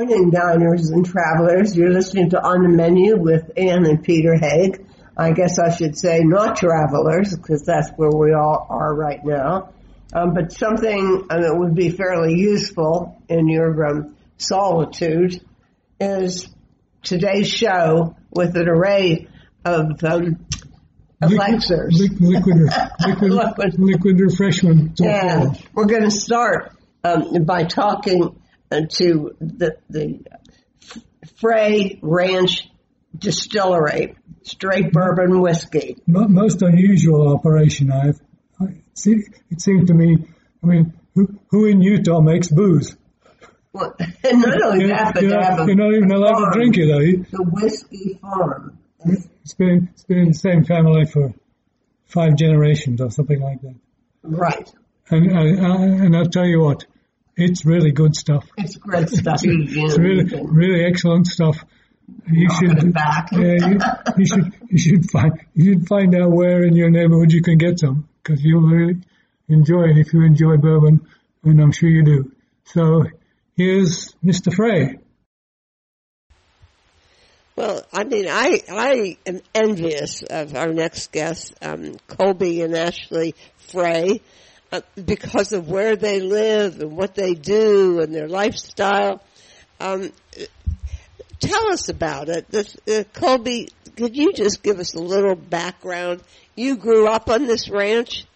Morning, diners and travelers. You're listening to On the Menu with Ann and Peter Haig. I guess I should say not travelers, because that's where we all are right now. Um, but something uh, that would be fairly useful in your um, solitude is today's show with an array of um, elixirs. Liquid, liquid, liquid, Liquid. liquid refreshment. And we're going to start um, by talking to the, the Frey Ranch Distillery, straight bourbon whiskey. Most unusual operation I've. I, see, it seemed to me. I mean, who, who in Utah makes booze? Well, and not only You're, that, but you're they have not, a you're not even allowed farm, to drink it, are you? The whiskey farm. It's been it's been in the same family for five generations or something like that. Right. And I, I, and I'll tell you what, it's really good stuff. It's great stuff. You, you, It's really really excellent stuff. You knock should back. Yeah, you, you should you should find you should find out where in your neighborhood you can get some because you'll really enjoy it if you enjoy bourbon, and I'm sure you do. So here's Mr. Frey. Well, I mean, I I am envious of our next guest, um, Colby and Ashley Frey, because of where they live and what they do and their lifestyle. Um, tell us about it. This, uh, Colby, could you just give us a little background? You grew up on this ranch.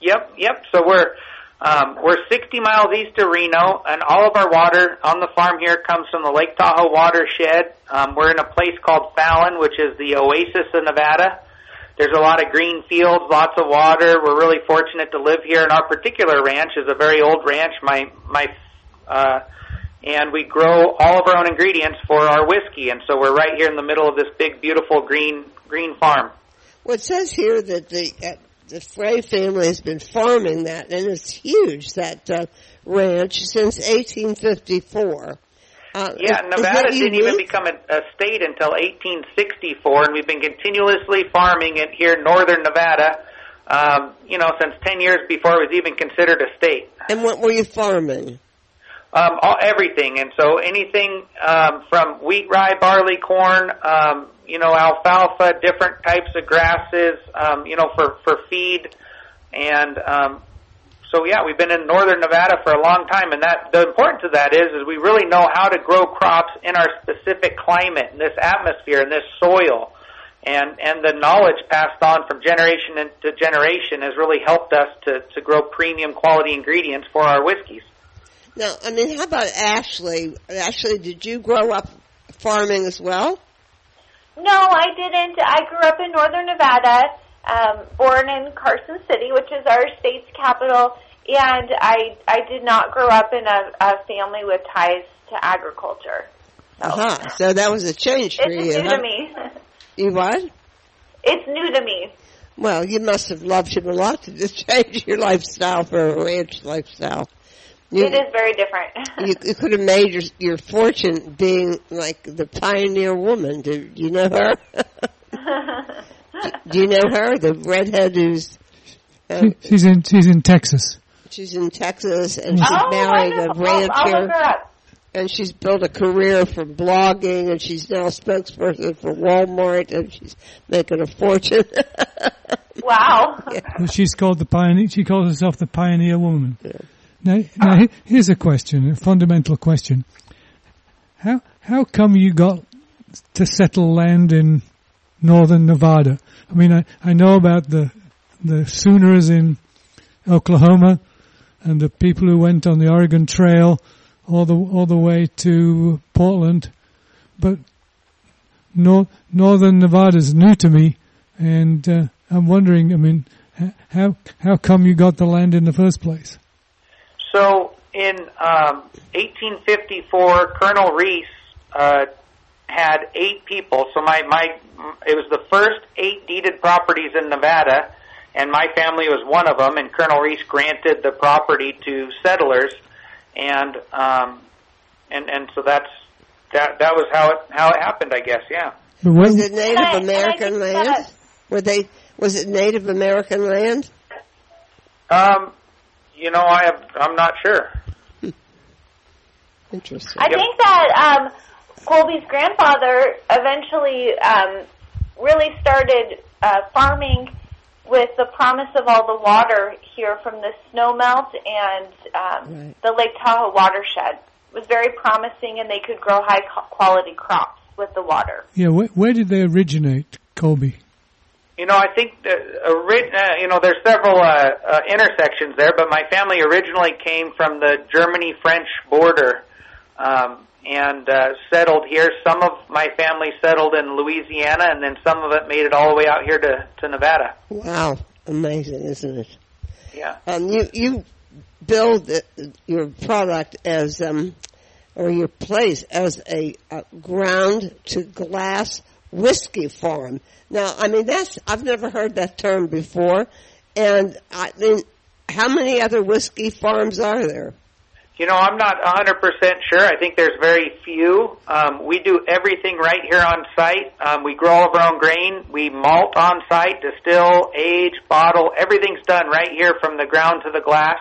Yep, yep. So we're um, we're 60 miles east of Reno, and all of our water on the farm here comes from the Lake Tahoe watershed. Um, we're in a place called Fallon, which is the oasis of Nevada. There's a lot of green fields, lots of water. We're really fortunate to live here. And our particular ranch is a very old ranch. My my uh, and we grow all of our own ingredients for our whiskey, and so we're right here in the middle of this big, beautiful green green farm. Well, it says here that the uh, the Frey family has been farming that, and it's huge that uh, ranch since 1854. Uh, Yeah, is- is Nevada that didn't even become a, a state until 1864, and we've been continuously farming it here in northern Nevada. Um, you know, since 10 years before it was even considered a state. And what were you farming? Um, all, everything, and so anything um, from wheat, rye, barley, corn, um, you know, alfalfa, different types of grasses, um, you know, for for feed, and um, so yeah, we've been in northern Nevada for a long time, and that the importance of that is is we really know how to grow crops in our specific climate, in this atmosphere, in this soil, and and the knowledge passed on from generation to generation has really helped us to to grow premium quality ingredients for our whiskeys. Now, I mean, how about Ashley? Ashley, did you grow up farming as well? No, I didn't. I grew up in northern Nevada, um, born in Carson City, which is our state's capital, and I I did not grow up in a, a family with ties to agriculture. So Uh-huh. So that was a change for it's you. new huh? to me. You what? it's new to me. Well, you must have loved him a lot to just change your lifestyle for a ranch lifestyle. You, It is very different. you, you could have made your, your fortune being like the pioneer woman. Do you know her? Do you know her? The redhead who's uh, She- She's in she's in Texas. she's in Texas and she's oh, married a wonderful. I'll, I'll rancher look and she's built a career from blogging and she's now a spokesperson for Walmart and she's making a fortune. Wow. Well, she's called the pioneer. She calls herself the pioneer woman. Now, now he- here's a question, a fundamental question. How how come you got to settle land in northern Nevada? I mean, I, I know about the the Sooners in Oklahoma and the people who went on the Oregon Trail all the all the way to Portland, but nor, northern is new to me, and uh, I'm wondering. I mean, how how come you got the land in the first place? So in um, 1854, Colonel Reese uh, had eight people. So my my it was the first eight deeded properties in Nevada, and my family was one of them. And Colonel Reese granted the property to settlers, and um, and and so that's that that was how it how it happened. I guess. Yeah. Was it Native I- American land? that- Were they? Was it Native American land? Um, you know, I have, I'm not sure. Interesting. I think that um, Colby's grandfather eventually um, really started uh, farming with the promise of all the water here from the snowmelt and um, Right. the Lake Tahoe watershed. It was very promising, and they could grow high co- quality crops with the water. Yeah, where, where did they originate, Colby? You know, I think the, ori- uh, you know there's several uh, uh, intersections there, but my family originally came from the Germany-French border um, and uh, settled here. Some of my family settled in Louisiana, and then some of it made it all the way out here to to Nevada. Wow, amazing, isn't it? Yeah. Um, you you build your product as um, or your place as a, a ground to glass whiskey farm. Now, I mean that's I've never heard that term before, and I mean, how many other whiskey farms are there? You know, I'm not 100% sure. I think there's very few. Um, we do everything right here on site. Um, we grow all of our own grain. We malt on site, distill, age, bottle. Everything's done right here from the ground to the glass.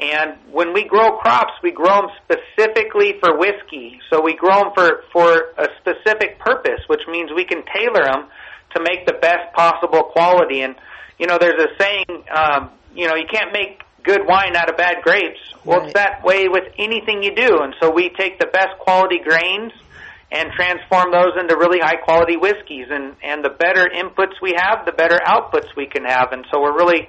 And when we grow crops, we grow them specifically for whiskey. So we grow them for, for a specific purpose, which means we can tailor them to make the best possible quality. And, you know, there's a saying, um, you know, you can't make good wine out of bad grapes. Well, Right. it's that way with anything you do. And so we take the best quality grains and transform those into really high quality whiskeys. And, and the better inputs we have, the better outputs we can have. And so we're really,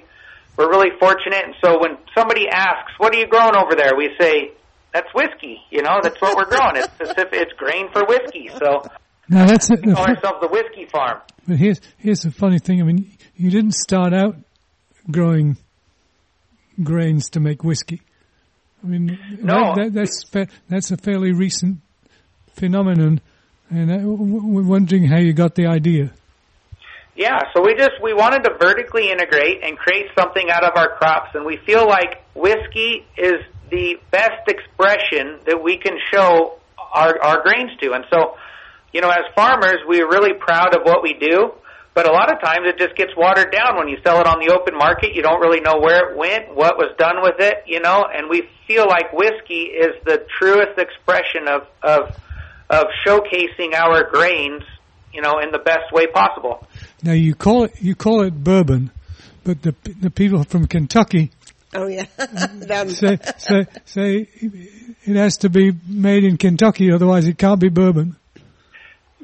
we're really fortunate. And so when somebody asks, what are you growing over there? We say, that's whiskey. You know, that's what we're growing. It's specific, it's grain for whiskey. So Now that's it. we call ourselves the whiskey farm. But here's here's the funny thing. I mean, you didn't start out growing grains to make whiskey. I mean, No. that, that, that's that's a fairly recent phenomenon, and uh, I, we're wondering how you got the idea. Yeah, so we just we wanted to vertically integrate and create something out of our crops, and we feel like whiskey is the best expression that we can show our our grains to. And so, you know, as farmers, we're really proud of what we do. But a lot of times it just gets watered down when you sell it on the open market. You don't really know where it went, what was done with it, you know. And we feel like whiskey is the truest expression of of of showcasing our grains, you know, in the best way possible. Now you call it you call it bourbon, but the the people from Kentucky Oh yeah, say say say it has to be made in Kentucky, otherwise it can't be bourbon.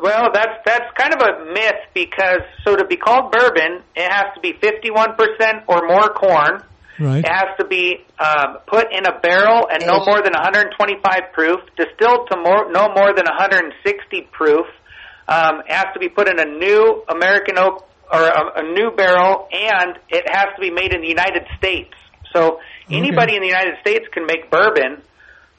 Well, that's that's kind of a myth because so to be called bourbon, it has to be 51% or more corn. Right. It has to be um, put in a barrel and no more than 125 proof, distilled to more no more than 160 proof. Um, it has to be put in a new American oak or a, a new barrel, and it has to be made in the United States. So anybody in the United States can make bourbon,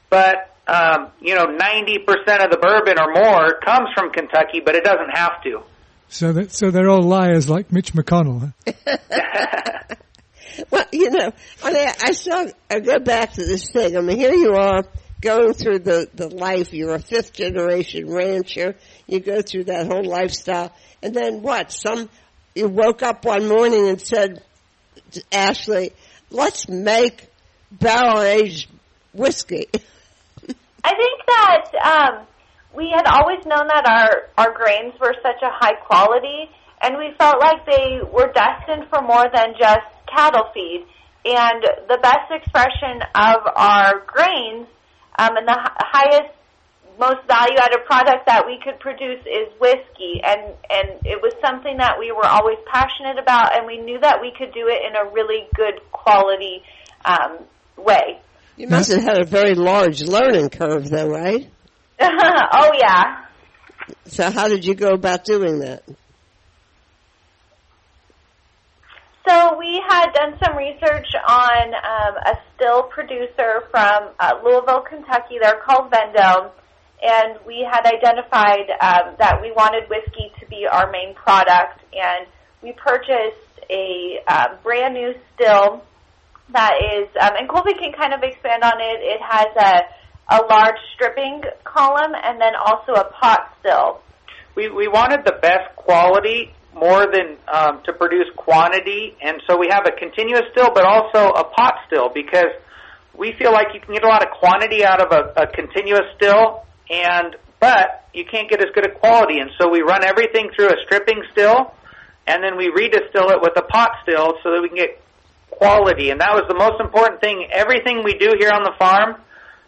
but um, you know, 90% of the bourbon or more comes from Kentucky, but it doesn't have to. So that so they're all liars like Mitch McConnell. huh? Well, you know, I mean, I saw. I go back to this thing. I mean, here you are going through the the life. You're a fifth generation rancher. You go through that whole lifestyle, and then what? Some you woke up one morning and said, "Ashley, let's make barrel aged whiskey." I think that um, we had always known that our our grains were such a high quality, and we felt like they were destined for more than just cattle feed. And the best expression of our grains um, and the hi- highest, most value-added product that we could produce is whiskey. And and it was something that we were always passionate about, and we knew that we could do it in a really good quality um, way. You must have had a very large learning curve, though, right? oh yeah. So, how did you go about doing that? So we had done some research on um, a still producer from uh, Louisville, Kentucky. They're called Vendome, and we had identified um, that we wanted whiskey to be our main product, and we purchased a uh, brand new still that is, um, and Colby can kind of expand on it. It has a a large stripping column and then also a pot still. we we wanted the best quality more than um, to produce quantity, and so we have a continuous still, but also a pot still because we feel like you can get a lot of quantity out of a, a continuous still, and but you can't get as good a quality. And so we run everything through a stripping still, and then we redistill it with a pot still so that we can get quality. And that was the most important thing. Everything we do here on the farm,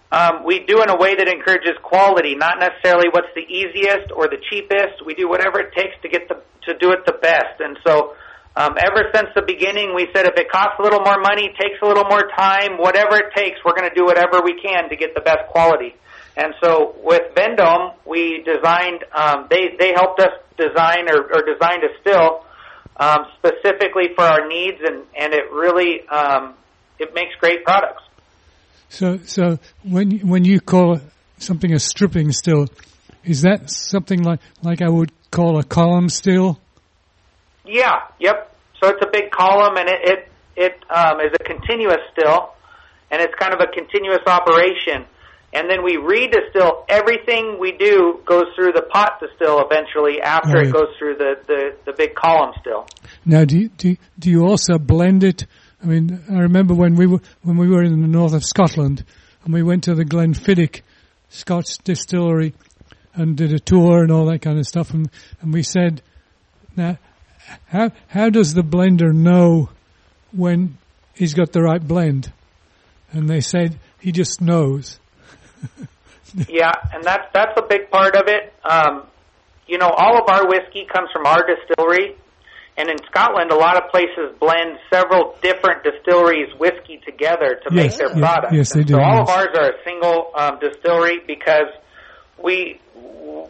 um, we do in a way that encourages quality, not necessarily what's the easiest or the cheapest. We do whatever it takes to get the to do it the best. And so um, ever since the beginning, we said if it costs a little more money, takes a little more time, whatever it takes, we're going to do whatever we can to get the best quality. And so with Vendome, we designed, um, they, they helped us design or, or designed a still um, specifically for our needs, and, and it really um, it makes great products. So, so when when you call something a stripping still, is that something like like I would call a column still? Yeah. Yep. So it's a big column, and it it, it um, is a continuous still, and it's kind of a continuous operation. And then we redistill everything we do goes through the pot distill eventually after Right. it goes through the, the, the big column still. Now, do you, do you, do you also blend it? I mean, I remember when we were when we were in the north of Scotland, and we went to the Glenfiddich Scotch distillery and did a tour and all that kind of stuff, and and we said, now, how how does the blender know when he's got the right blend? And they said he just knows. yeah, and that's that's a big part of it. Um, you know, all of our whiskey comes from our distillery, and in Scotland, a lot of places blend several different distilleries' whiskey together to make their yeah, products. yes, they And do, So all yes. of ours are a single um, distillery because we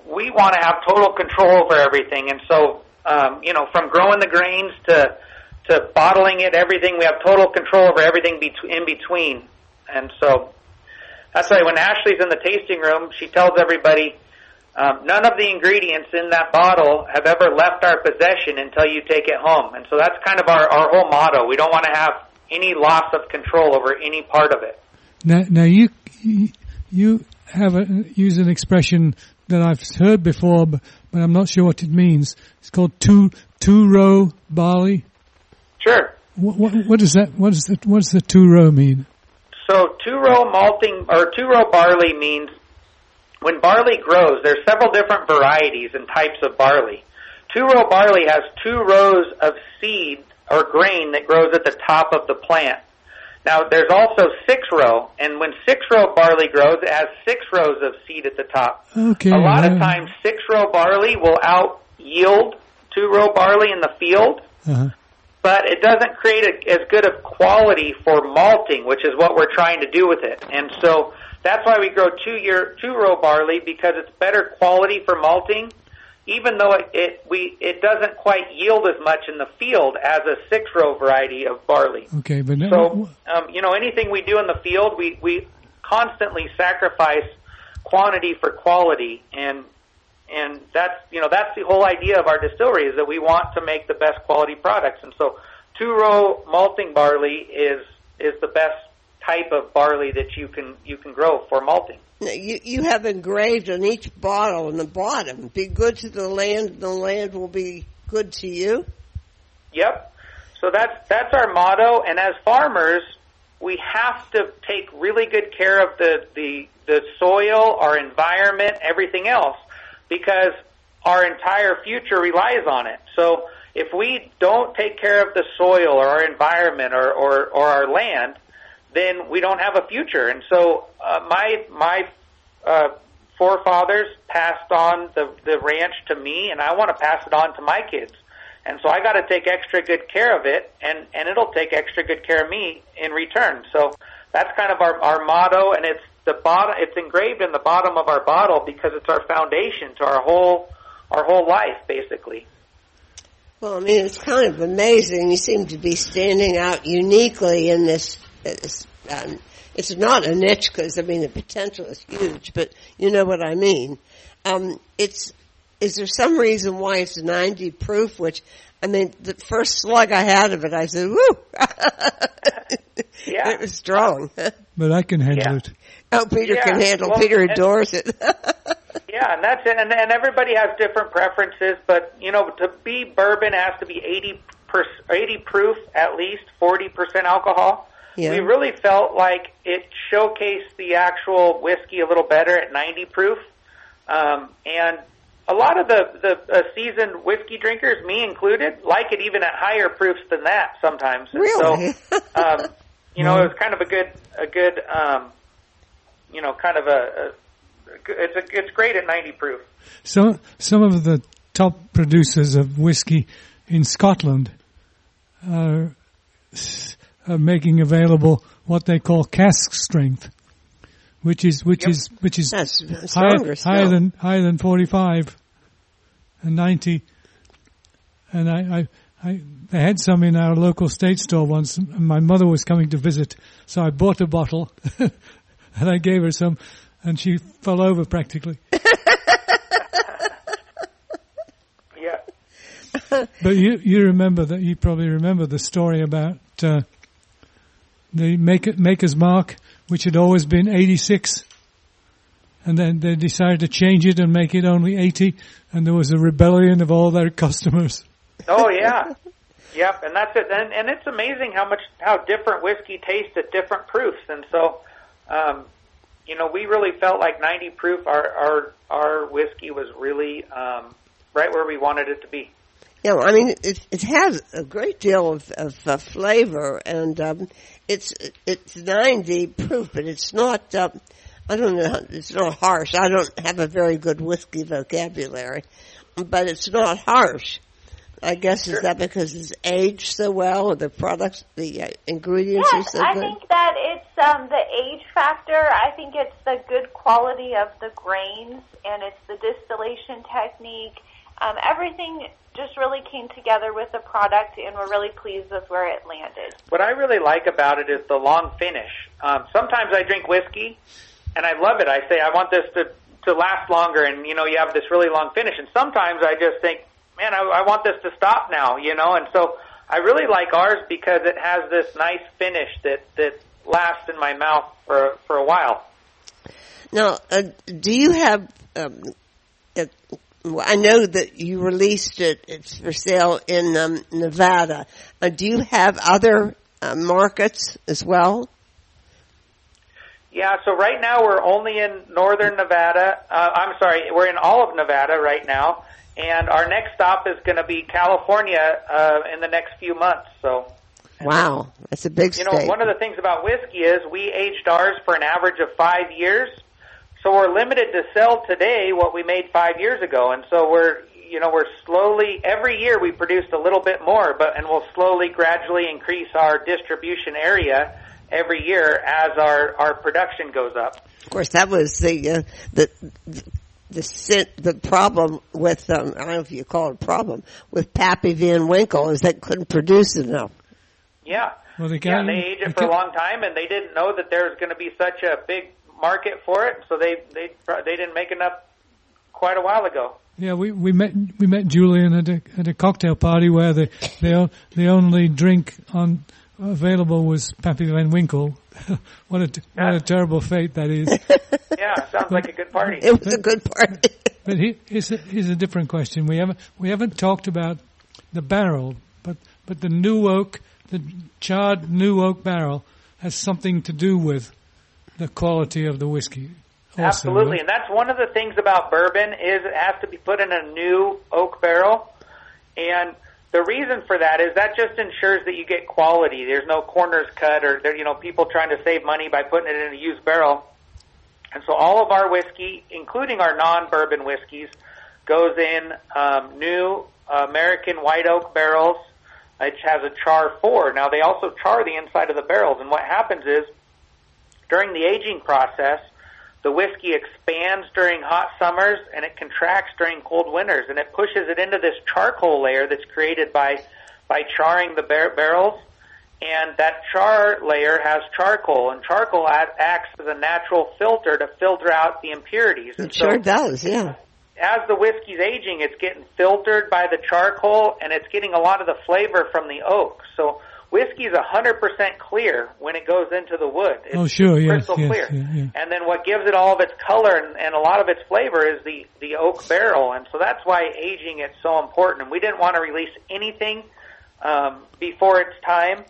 we want to have total control over everything, and so um, you know, from growing the grains to to bottling it, everything we have total control over everything bet- in between, and so that's why when Ashley's in the tasting room, she tells everybody, um, none of the ingredients in that bottle have ever left our possession until you take it home. And so that's kind of our, our whole motto. We don't want to have any loss of control over any part of it. Now, now you you have a, use an expression that I've heard before, but, but I'm not sure what it means. It's called two two row barley. Sure. What, what, what does that? What does the what does the two row mean? So two row malting or two row barley means when barley grows, there's several different varieties and types of barley. Two row barley has two rows of seed or grain that grows at the top of the plant. Now there's also six row, and when six row barley grows, it has six rows of seed at the top. Okay. A lot of times, six row barley will out yield two row barley in the field, Uh-huh. But it doesn't create a, as good of quality for malting, which is what we're trying to do with it. And so that's why we grow two year two row barley because it's better quality for malting, even though it, it we it doesn't quite yield as much in the field as a six row variety of barley. Okay, but now- So, um, you know, anything we do in the field, we, we constantly sacrifice quantity for quality, and and that's you know that's the whole idea of our distillery is that we want to make the best quality products, and so two row malting barley is is the best type of barley that you can you can grow for malting. You, you have engraved on each bottle on the bottom, be good to the land and the land will be good to you. Yep. So that's that's our motto, and as farmers, we have to take really good care of the the the soil, our environment, everything else, because our entire future relies on it. So if we don't take care of the soil or our environment or or, or our land, then we don't have a future. And so uh, my my uh, forefathers passed on the the ranch to me, and I want to pass it on to my kids. And so I got to take extra good care of it, and and it'll take extra good care of me in return. So that's kind of our our motto, and it's the bottom. It's engraved in the bottom of our bottle because it's our foundation to our whole our whole life, basically. Well, I mean, it's kind of amazing. You seem to be standing out uniquely in this. this um, it's not a niche because I mean the potential is huge, but you know what I mean. Um, it's is there some reason why it's 90 proof? Which I mean, the first slug I had of it, I said, "Woo!" Yeah. it was strong. but I can handle Yeah. it. Oh, Peter Yeah, can handle. well, Peter and- adores it. Yeah, and that's it. And, and everybody has different preferences, but you know, to be bourbon has to be eighty per, eighty proof at least, forty percent alcohol. Yeah. we really felt like it showcased the actual whiskey a little better at 90 proof. Um, and a lot of the the uh, seasoned whiskey drinkers, me included, like it even at higher proofs than that sometimes. And Really? So, um, you know, it was kind of a good a good um, you know kind of a, a it's a, it's great at 90 proof. So some of the top producers of whiskey in Scotland are, are making available what they call cask strength, which is which Yep. is which is That's higher, higher than higher than forty five and ninety. And I, I, I they had some in our local state store once, and my mother was coming to visit, so I bought a bottle, and I gave her some, and she fell over practically. Yeah. But you you remember that you probably remember the story about uh, the make, maker's mark, which had always been 86, and then they decided to change it and make it only 80, and there was a rebellion of all their customers. Oh yeah. Yep, and that's it. And, and it's amazing how much how different whiskey tastes at different proofs. And so, um, you know, we really felt like 90 proof. Our our our whiskey was really um, right where we wanted it to be. Yeah, I mean, it, it has a great deal of, of uh, flavor, and um, it's it's 90 proof, but it's not. Um, I don't know. It's not harsh. I don't have a very good whiskey vocabulary, but it's not harsh. I guess is that because it's aged so well, or the products, the uh, ingredients are so I good. think that it's um, the age factor. I think it's the good quality of the grains, and it's the distillation technique. Um, everything just really came together with the product, and we're really pleased with where it landed. What I really like about it is the long finish. Um, sometimes I drink whiskey, and I love it. I say I want this to to last longer, and you know you have this really long finish. And sometimes I just think, man, I, I want this to stop now, you know. And so I really like ours because it has this nice finish that that lasts in my mouth for for a while. Now, uh, do you have? Um, uh, well, I know that you released it. It's for sale in um, Nevada. Uh, do you have other uh, markets as well? Yeah, so right now we're only in northern Nevada. Uh, I'm sorry, we're in all of Nevada right now, and our next stop is going to be California uh, in the next few months. So, Wow, that's a big you state. know, one of the things about whiskey is we aged ours for an average of five years, so we're limited to sell today what we made five years ago, and so we're you know we're slowly every year we produced a little bit more, but and we'll slowly gradually increase our distribution area every year as our our production goes up. of course, that was the uh, the the sin- the problem with um, I don't know if you call it a problem with Pappy Van Winkle is that couldn't produce enough. Yeah. Well, the Yeah, guy- they aged it for a long time, and they didn't know that there was going to be such a big market for it, so they they they didn't make enough quite a while ago. Yeah, we, we met we met Julian at a at a cocktail party where the the, o- the only drink on available was Pappy Van Winkle. what a t- what a terrible fate that is. Yeah, sounds like a good party. It was a good party. But he, here's, a, here's a different question. We haven't we haven't talked about the barrel, but but the new oak, the charred new oak barrel, has something to do with the quality of the whiskey. also, Absolutely, right? and that's one of the things about bourbon is it has to be put in a new oak barrel, and the reason for that is that just ensures that you get quality. There's no corners cut or there, you know people trying to save money by putting it in a used barrel. And so all of our whiskey, including our non-bourbon whiskeys, goes in um, new American white oak barrels, which has a char four. Now they also char the inside of the barrels, and what happens is during the aging process, the whiskey expands during hot summers and it contracts during cold winters, and it pushes it into this charcoal layer that's created by by charring the bar- barrels. And that char layer has charcoal, and charcoal act- acts as a natural filter to filter out the impurities. And It sure so, does, yeah. as the whiskey's aging, it's getting filtered by the charcoal, and it's getting a lot of the flavor from the oak. So whiskey's a hundred percent clear when it goes into the wood. It's Oh, sure, yes, crystal yes, clear. yeah, yeah. And then what gives it all of its color and, and a lot of its flavor is the the oak barrel, and so that's why aging is so important. And we didn't want to release anything um, before its time.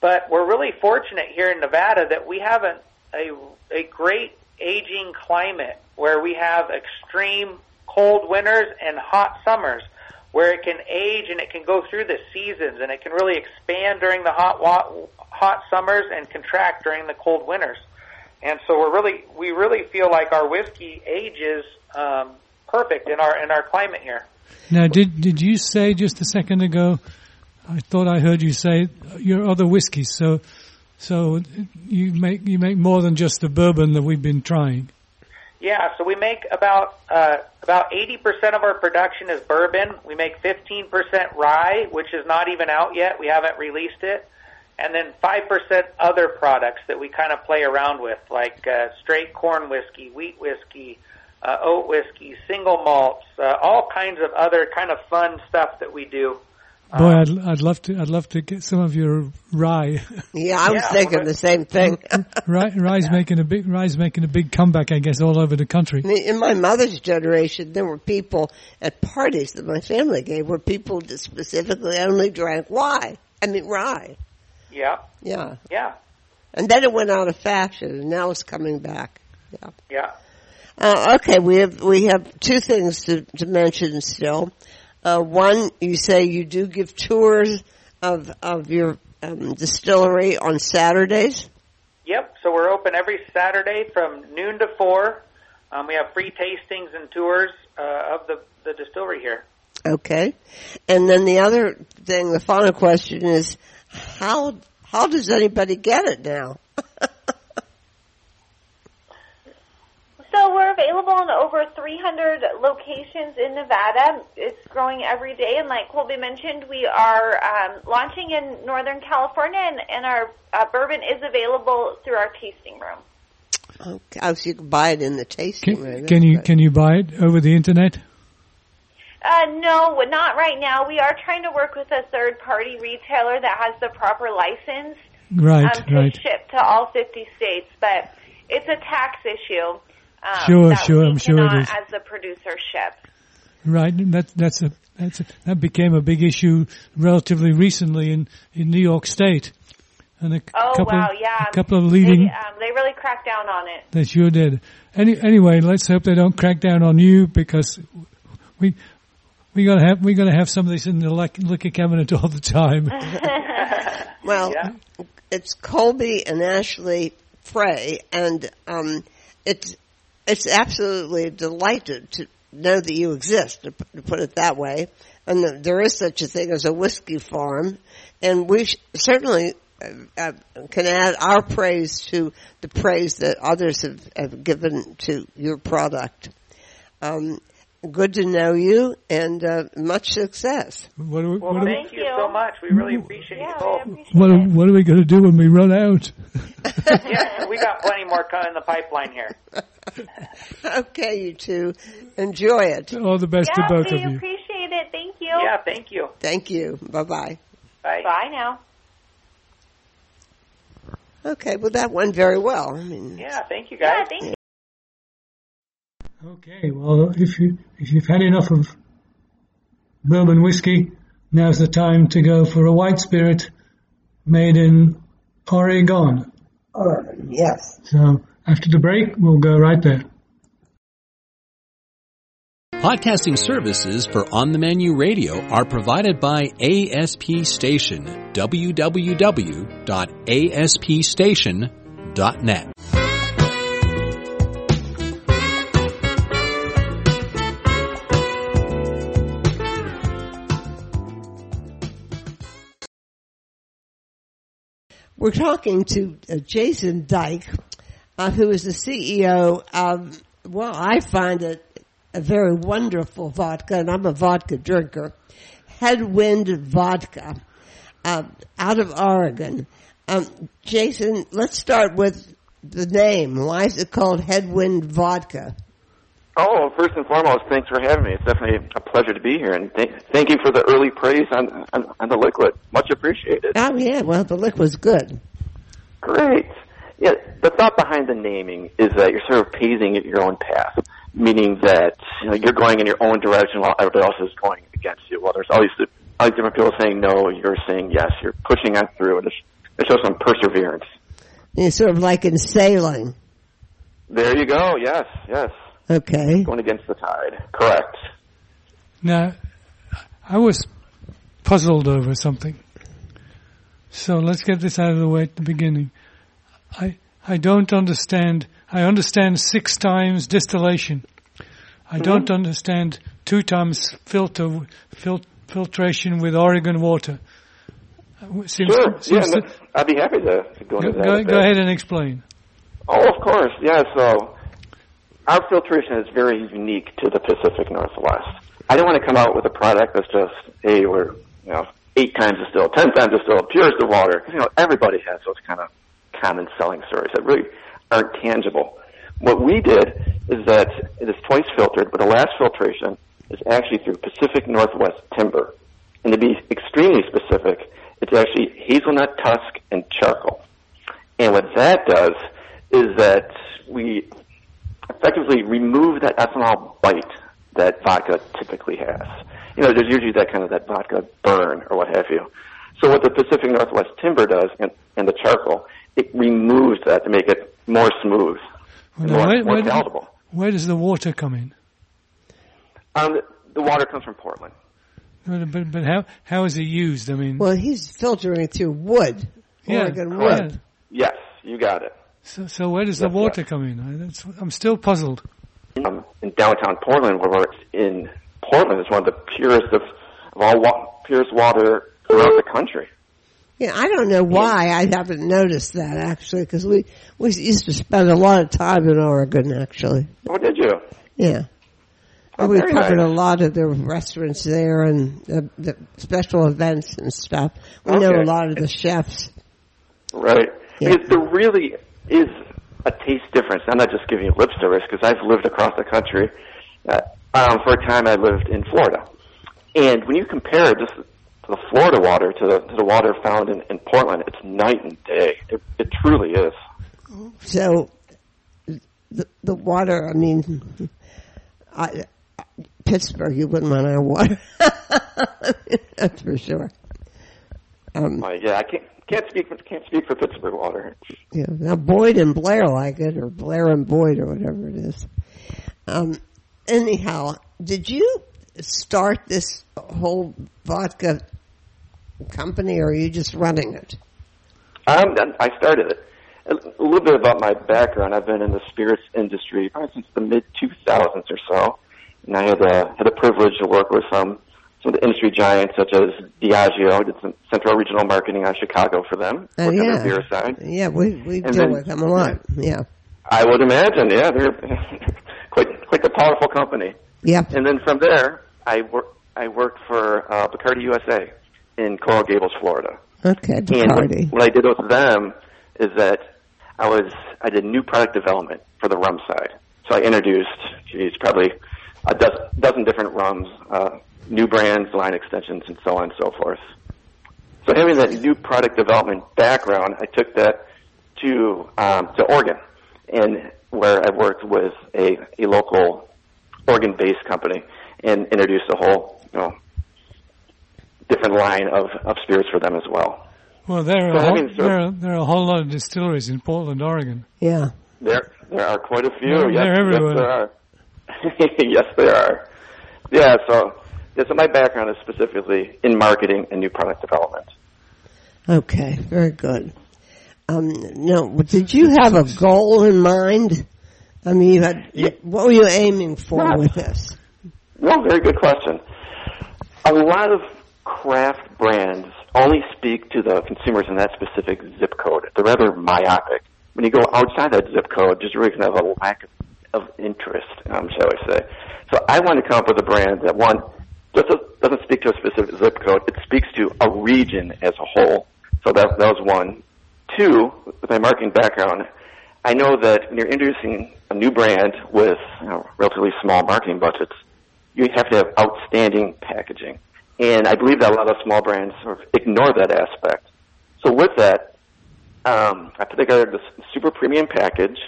But we're really fortunate here in Nevada that we have a a, a great aging climate where we have extreme cold winters and hot summers where it can age and it can go through the seasons and it can really expand during the hot hot summers and contract during the cold winters. And so we're really we really feel like our whiskey ages um, perfect in our in our climate here. Now, did did you say just a second ago? I thought I heard you say your other whiskeys. So, so you make you make more than just the bourbon that we've been trying. Yeah, so we make about uh, about eighty percent of our production is bourbon. We make fifteen percent rye, which is not even out yet. We haven't released it, and then five percent other products that we kind of play around with, like uh, straight corn whiskey, wheat whiskey, uh, oat whiskey, single malts, uh, all kinds of other kind of fun stuff that we do. Boy, um, I'd, I'd love to. I'd love to get some of your rye. Yeah, I was yeah, thinking the same thing. rye, rye's yeah. making a big rye's making a big comeback, I guess, all over the country. In my mother's generation, there were people at parties that my family gave where people specifically only drank rye. I mean rye. Yeah. Yeah. Yeah. And then it went out of fashion, and now it's coming back. Yeah. Yeah. Uh, okay, we have we have two things to, to mention still. Uh, one, you say you do give tours of of your um, distillery on Saturdays. Yep. So we're open every Saturday from noon to four. Um, we have free tastings and tours uh, of the the distillery here. Okay. And then the other thing, the final question is, how how does anybody get it now? So we're available in over 300 locations in Nevada. It's growing every day, and like Colby mentioned, we are um, launching in Northern California, and, and our uh, bourbon is available through our tasting room. Okay, oh, so you can buy it in the tasting can, room. Can you can you buy it over the internet? Uh, no, not right now. We are trying to work with a third party retailer that has the proper license right, um, to right. ship to all 50 states, but it's a tax issue. Um, sure, sure, I'm sure it is. As the producership. Right, that, that's a that's a, that became a big issue relatively recently in in New York State, and a oh, couple wow, yeah. a couple of leading. They, um, they really cracked down on it. They sure did. Any, anyway, let's hope they don't crack down on you because we we gotta have we gotta have some of this in the liquor cabinet all the time. well, yeah. it's Colby and Ashley Frey, and um, it's it's absolutely a delight to, know that you exist, to, to put it that way. And the, there is such a thing as a whiskey farm, and we sh- certainly uh, uh, can add our praise to the praise that others have, have given to your product. Um, good to know you, and uh, much success. What we, well, what thank you so much. We really appreciate yeah, you both. Appreciate what, are, what are we going to do when we run out? yeah, we got plenty more coming in the pipeline here. okay, you two. Enjoy it. All the best yeah, to both of you. appreciate it. Thank you. Yeah, thank you. Thank you. Bye-bye. Bye. Bye now. Okay, well that went very well. I mean, yeah, thank you guys. Yeah, thank you. Okay, well, if you if you've had enough of bourbon whiskey, now's the time to go for a white spirit made in Oregon. Oregon, yes. So after the break, we'll go right there. Podcasting services for On the Menu Radio are provided by ASP Station, www.aspstation.net. We're talking to uh, Jason Dyke, uh, who is the CEO of, well, I find it a very wonderful vodka, and I'm a vodka drinker, Headwind Vodka, uh, out of Oregon. Um, Jason, let's start with the name. Why is it called Headwind Vodka? Oh, first and foremost, thanks for having me. It's definitely a pleasure to be here, and th- thank you for the early praise on, on, on the liquid. Much appreciated. Oh yeah, well the liquid's good. Great. Yeah, the thought behind the naming is that you're sort of paving your own path, meaning that you know, you're going in your own direction while everybody else is going against you. Well, there's always the, all these different people saying no, you're saying yes. You're pushing on through, and it's, It shows some perseverance. It's sort of like in sailing. There you go. Yes, yes. Okay. Going against the tide. Correct. Now, I was puzzled over something. So let's get this out of the way at the beginning. I I don't understand. I understand six times distillation. I Mm-hmm. don't understand two times filter fil, filtration with Oregon water. Uh, Seems, Sure. Yeah, seems no, to- I'd be happy to, to go go, into that. go, a go ahead and explain. Oh, of course. Yeah. So our filtration is very unique to the Pacific Northwest. I don't want to come out with a product that's just, hey, we're you know eight times distilled, ten times distilled, pure as the water. you know, everybody has those kind of common selling stories that really aren't tangible. What we did is that it is twice filtered, but the last filtration is actually through Pacific Northwest timber. And to be extremely specific, it's actually hazelnut husk and charcoal. And what that does is that we effectively remove that ethanol bite that vodka typically has. You know, there's usually that kind of that vodka burn or what have you. So what the Pacific Northwest timber does and, and the charcoal, it removes that to make it more smooth, Well, more, where, more where, palatable. where does the water come in? Um, the, the water comes from Portland. But, but, but how how is it used? I mean, Well, he's filtering through wood, yeah, Oregon yeah. wood. Yes, you got it. So, so where does Yes, the water yes. come in? I, that's, I'm still puzzled. um, in downtown Portland, where we're in Portland is one of the purest of, of all wa- purest water throughout the country. Yeah, I don't know why I haven't noticed that actually, because we we used to spend a lot of time in Oregon actually. Oh, did you? Yeah. Oh, we covered nice. a lot of the restaurants there and the, the special events and stuff. We know a lot of the chefs. Right. Yeah. Because there really is a taste difference. I'm not just giving you lip service because I've lived across the country. Uh, um, for a time, I lived in Florida, and when you compare just the Florida water to the to the water found in, in Portland, it's night and day. It, it truly is. So the the water. I mean, I, Pittsburgh. You wouldn't want our water. That's for sure. Um, Uh, yeah, I can't can't speak for, can't speak for Pittsburgh water. Yeah. Now Boyd and Blair like it, or Blair and Boyd, or whatever it is. Um, anyhow, did you start this whole vodka company, or are you just running it? Um, I started it. A little bit about my background. I've been in the spirits industry probably since the mid 2000s or so, and I had a had a privilege to work with some some of the industry giants such as Diageo. I did some central regional marketing on Chicago for them, on yeah. the beer side. Yeah, we we deal then- with them a lot. Yeah. I would imagine, yeah, they're quite quite a powerful company. Yep. And then from there, I work I worked for uh, Bacardi USA in Coral Gables, Florida. Okay, Bacardi. And what, what I did with them is that I was I did new product development for the rum side. So I introduced, geez, probably a dozen, dozen different rums, uh, new brands, line extensions, and so on and so forth. So having that new product development background, I took that to um, to Oregon, and where I worked with a, a local Oregon-based company and introduced a whole you know different line of, of spirits for them as well. Well, there are, So a whole, sort of- there, are, there are a whole lot of distilleries in Portland, Oregon. Yeah. There, there are quite a few. They're- yes, they're everywhere. yes, there are. yes, there are. Yeah, so yeah, so my background is specifically in marketing and new product development. Okay, very good. Um, no, did you have a goal in mind? I mean, you had, Yeah. what were you aiming for Yeah. with this? No, very good question. A lot of craft brands only speak to the consumers in that specific zip code. They're rather myopic. When you go outside that zip code, just really kind of a lack of, of interest, um, shall I say. So I want to come up with a brand that, one, just doesn't speak to a specific zip code. It speaks to a region as a whole. So that, that was one. Two, with my marketing background, I know that when you're introducing a new brand with you know, relatively small marketing budgets, you have to have outstanding packaging. And I believe that a lot of small brands sort of ignore that aspect. So with that, um, I put together this super premium package.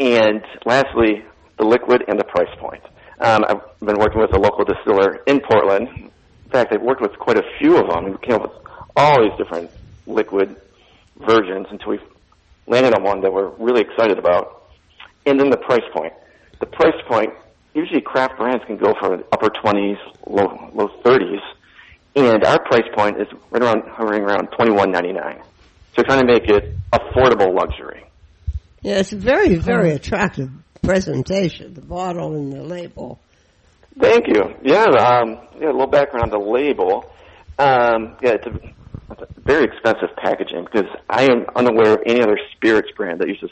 And lastly, the liquid and the price point. Um, I've been working with a local distiller in Portland. In fact, I've worked with quite a few of them. We came up with all these different liquid versions until we landed on one that we're really excited about. And then the price point. The price point, usually craft brands can go for upper 20s, low, low 30s. And our price point is right around, hovering around 21.99. So we're trying to make it affordable luxury. Yeah, it's very, very attractive presentation, the bottle and the label. Thank you. Yeah, um, yeah, a little background on the label. Um, yeah, it's a, it's a very expensive packaging because I am unaware of any other spirits brand that uses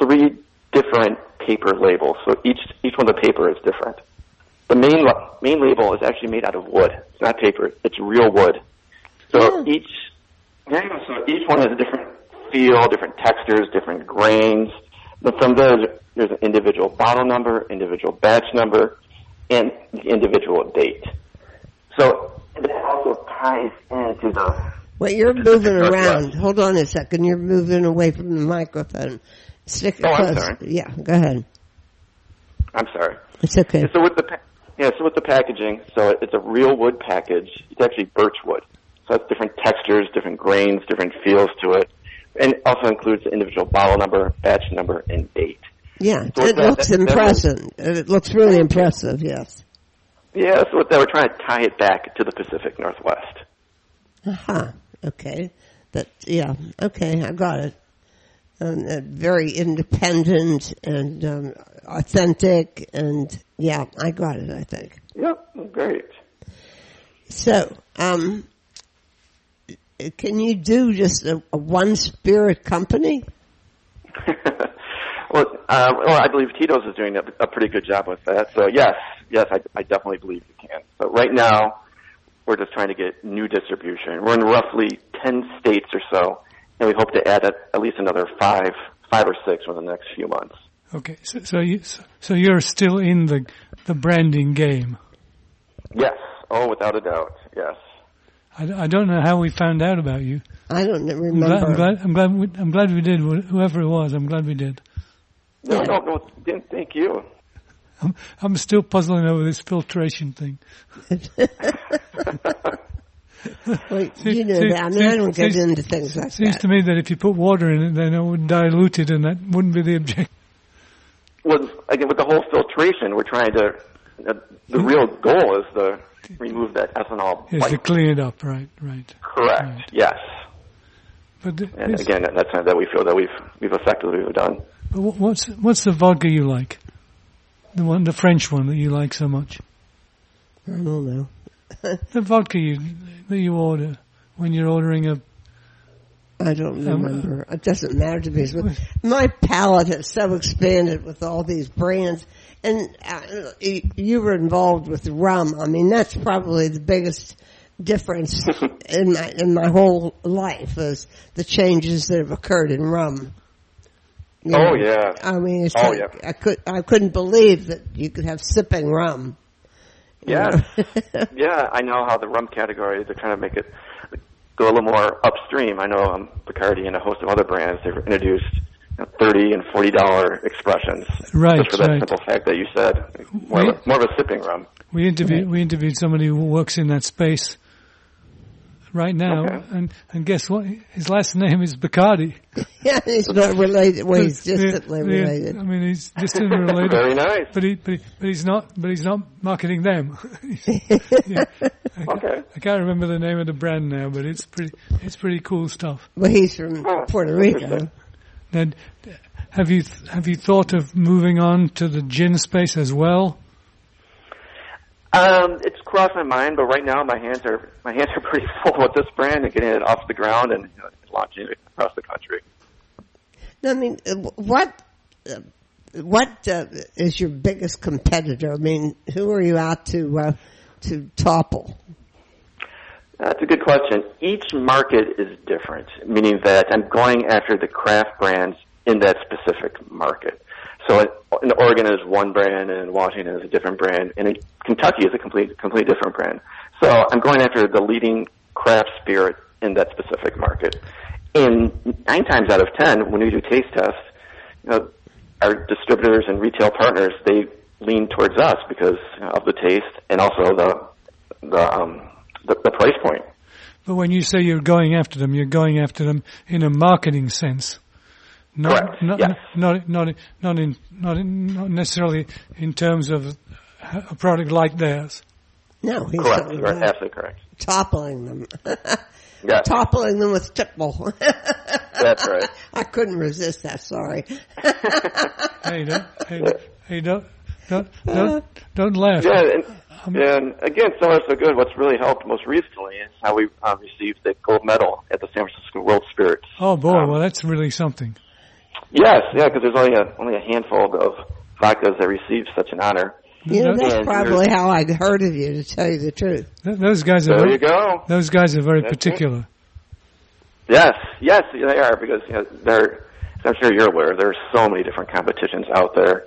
three different paper labels. So each each one of the paper is different. The main main label is actually made out of wood. It's not paper. It's real wood. So each yeah, so each one has a different feel, different textures, different grains. But from there, there's an individual bottle number, individual batch number, and the individual date. So that also ties into the. Wait, you're moving around. Hold on a second. You're moving away from the microphone. Stick it Oh, I'm close. sorry. Yeah, go ahead. I'm sorry. It's okay. Yeah, so with the yeah, so with the packaging, so it's a real wood package. It's actually birch wood, so it's different textures, different grains, different feels to it, and also includes the individual bottle number, batch number, and date. Yeah, So it that- looks that- that impressive. It looks really impressive. Yes. Yeah, so with that, we're trying to tie it back to the Pacific Northwest. Aha. Uh-huh. Okay. That. Yeah. Okay. I got it. Um, uh, very independent and um, authentic, and yeah, I got it. I think. Yep, great. So, um, can you do just a, a one spirit company? well, uh, well, I believe Tito's is doing a, a pretty good job with that. So yes, yes, I, I definitely believe you can. So right now, we're just trying to get new distribution. We're in roughly ten states or so, and we hope to add at, at least another five, five or six within the next few months. Okay, so so, you, so you're still in the the branding game. Yes. Oh, without a doubt. Yes. I, I don't know how we found out about you. I don't I'm remember. glad, I'm glad, I'm glad, we, I'm glad we did. Whoever it was, I'm glad we did. No, no, no. Didn't thank you. I'm, I'm still puzzling over this filtration thing. Wait, See- you know see- that. I mean, see- I don't get see- into things like Seems that. Seems to me that if you put water in it, then it would dilute it, and that wouldn't be the objective. Well, again, with the whole filtration, we're trying to. Uh, the real goal is to remove that ethanol. Is to white. clean it up, right? Right. Correct. Right. Yes. But, th- And this- again, that's something that we feel that we've we've effectively done. but what's what's the vodka you like? The one, the French one that you like so much. I don't know. The vodka you that you order when you're ordering a. I don't Um, remember. it doesn't matter to me. My palate has so expanded with all these brands, and uh, you- were involved with rum. I mean, that's probably the biggest difference in my in my whole life is the changes that have occurred in rum. You Oh, yeah. I mean, it's Oh, like- yeah. I could I couldn't believe that you could have sipping rum. Yeah, yeah. I know how the rum category to kind of make it go a little more upstream. I know um, Bacardi and a host of other brands they've introduced know, thirty and forty dollar expressions. Right, Just for that right. simple fact that you said more, of, a, more of a sipping rum. We interviewed we interviewed somebody who works in that space right now, Okay. and and guess what? His last name is Bacardi. yeah, he's not related. Well, he's The- distantly the- related. I mean, he's distantly related. Very nice. But he, but, he, but he's not, but he's not marketing them. Yeah. I, Okay. I can't remember the name of the brand now, but it's pretty, it's pretty cool stuff. Well, he's from Oh, Puerto Rico. Interesting. Now, have you, have you thought of moving on to the gin space as well? Um, it's crossed my mind, but right now my hands are my hands are pretty full with this brand and getting it off the ground and you know, launching it across the country. I mean, uh, what uh, what uh, is your biggest competitor? I mean, who are you out to uh, to topple? That's a good question. Each market is different, meaning that I'm going after the craft brands in that specific market. So in- Oregon is one brand, and in Washington is a different brand, and in Kentucky is a complete, completely different brand. So I'm going after the leading craft spirit in that specific market. And nine times out of ten, when we do taste tests, you know, our distributors and retail partners they lean towards us because of the taste and also the the um, the, the price point. but when you say you're going after them, you're going after them in a marketing sense. Not, Correct, Not, yes. not, not, not in, not in, not necessarily in terms of a product like theirs. No, he's Correct. talking You're about absolutely correct. toppling them. Yes, toppling them with tipple. that's right. I couldn't resist that, sorry. Hey, don't, hey, hey, don't, don't, don't, don't laugh. Yeah, and, and again, so far so good. What's really helped most recently is how we uh, received the gold medal at the San Francisco World Spirits. Oh boy, Um, well that's really something. Yes, yeah, because there's only a only a handful of vodkas that receive such an honor. You know, that's And probably how I heard of you, to tell you the truth. Th- Those guys are There very, you go. those guys are very That's it. particular. Yes, yes, they are because you know, they're. I'm sure you're aware there are so many different competitions out there,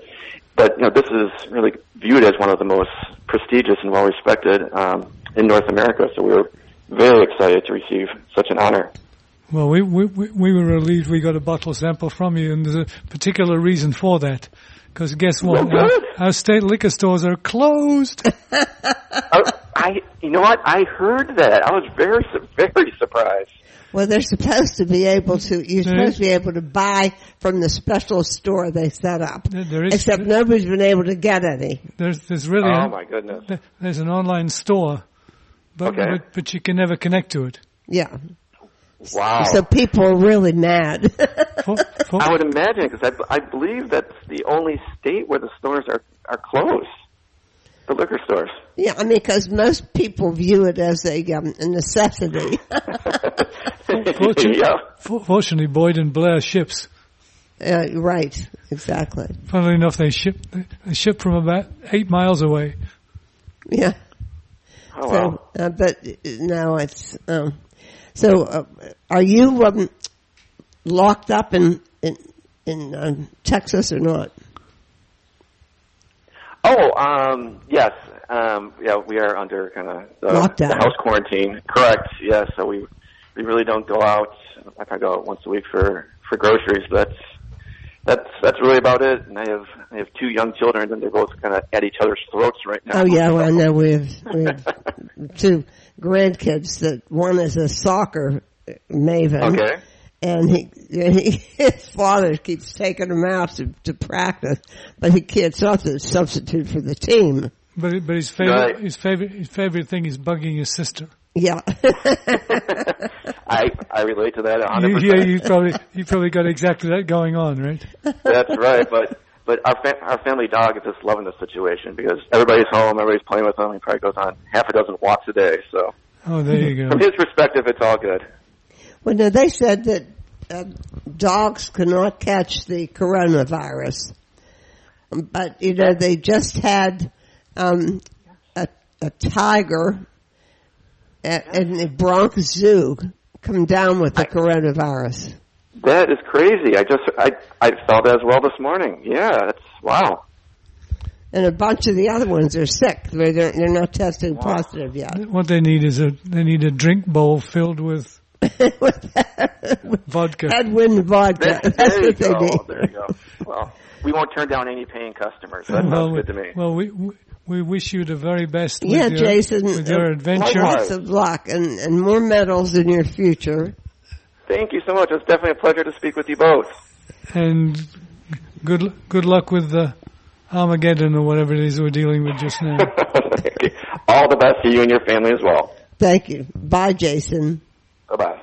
but you know this is really viewed as one of the most prestigious and well respected um, in North America. So we were very excited to receive such an honor. Well, we, we, we we were relieved we got a bottle sample from you, and there's a particular reason for that. Because guess what? Well, Our, our state liquor stores are closed. I, I, you know what? I heard that. I was very, very surprised. Well, they're supposed to be able to, you're There supposed is- to be able to buy from the special store they set up. There- there is- Except nobody's been able to get any. There's there's really Oh a- my goodness! there's an online store, but, Okay. but but you can never connect to it. Yeah. Wow. So people are really mad. For, for, I would imagine because I, I believe that's the only state where the stores are are closed. The liquor stores. yeah, I mean, because most people view it as a, um, a necessity. Fortune- yeah. for- fortunately, Boyd and Blair ships. uh, right, exactly. Funnily enough, they ship they ship from about eight miles away. Yeah. Oh wow. Uh, but now it's um, so. Uh, are you um, locked up in in in um, Texas or not? Oh, um, yes. Um, yeah, we are under kind of the, Lockdown. the house quarantine. Correct. Yeah. So we we really don't go out. I kind of go out once a week for for groceries. But that's that's that's really about it. And I have I have two young children, and they're both kind of at each other's throats right now. Oh yeah, well, I know we have we have two grandkids. That one is a soccer maven. Okay. And he, and he, his father keeps taking him out to, to practice, but he can't sub- substitute for the team. But but his favorite Right. his favorite his favorite thing is bugging his sister. Yeah. I I relate to that a You, hundred yeah, you probably you probably got exactly that going on, right? That's right. But but our fa- our family dog is just loving the situation because everybody's home, everybody's playing with him. He probably goes on half a dozen walks a day. So Oh, there you go. from his perspective, it's all good. Well, no, they said that uh, dogs cannot catch the coronavirus, but you know they just had um, a, a tiger at, in the Bronx Zoo come down with the coronavirus. That is crazy. I just I I felt as well this morning. Yeah, that's wow. And a bunch of the other ones are sick. They're, they're they're not testing positive yet. What they need is a they need a drink bowl filled with vodka. Headwind vodka. There, That's there you what they go. need. There you go. Well, we won't turn down any paying customers. That well, sounds we, good to me. well, we we- we wish you the very best. With Yeah, your, Jason. with your uh, adventure. Lots of luck and, and more medals in your future. Thank you so much. It's definitely a pleasure to speak with you both. and good good luck with the Armageddon or whatever it is we're dealing with just now. all the best to you and your family as well. Thank you. Bye, Jason. Bye bye.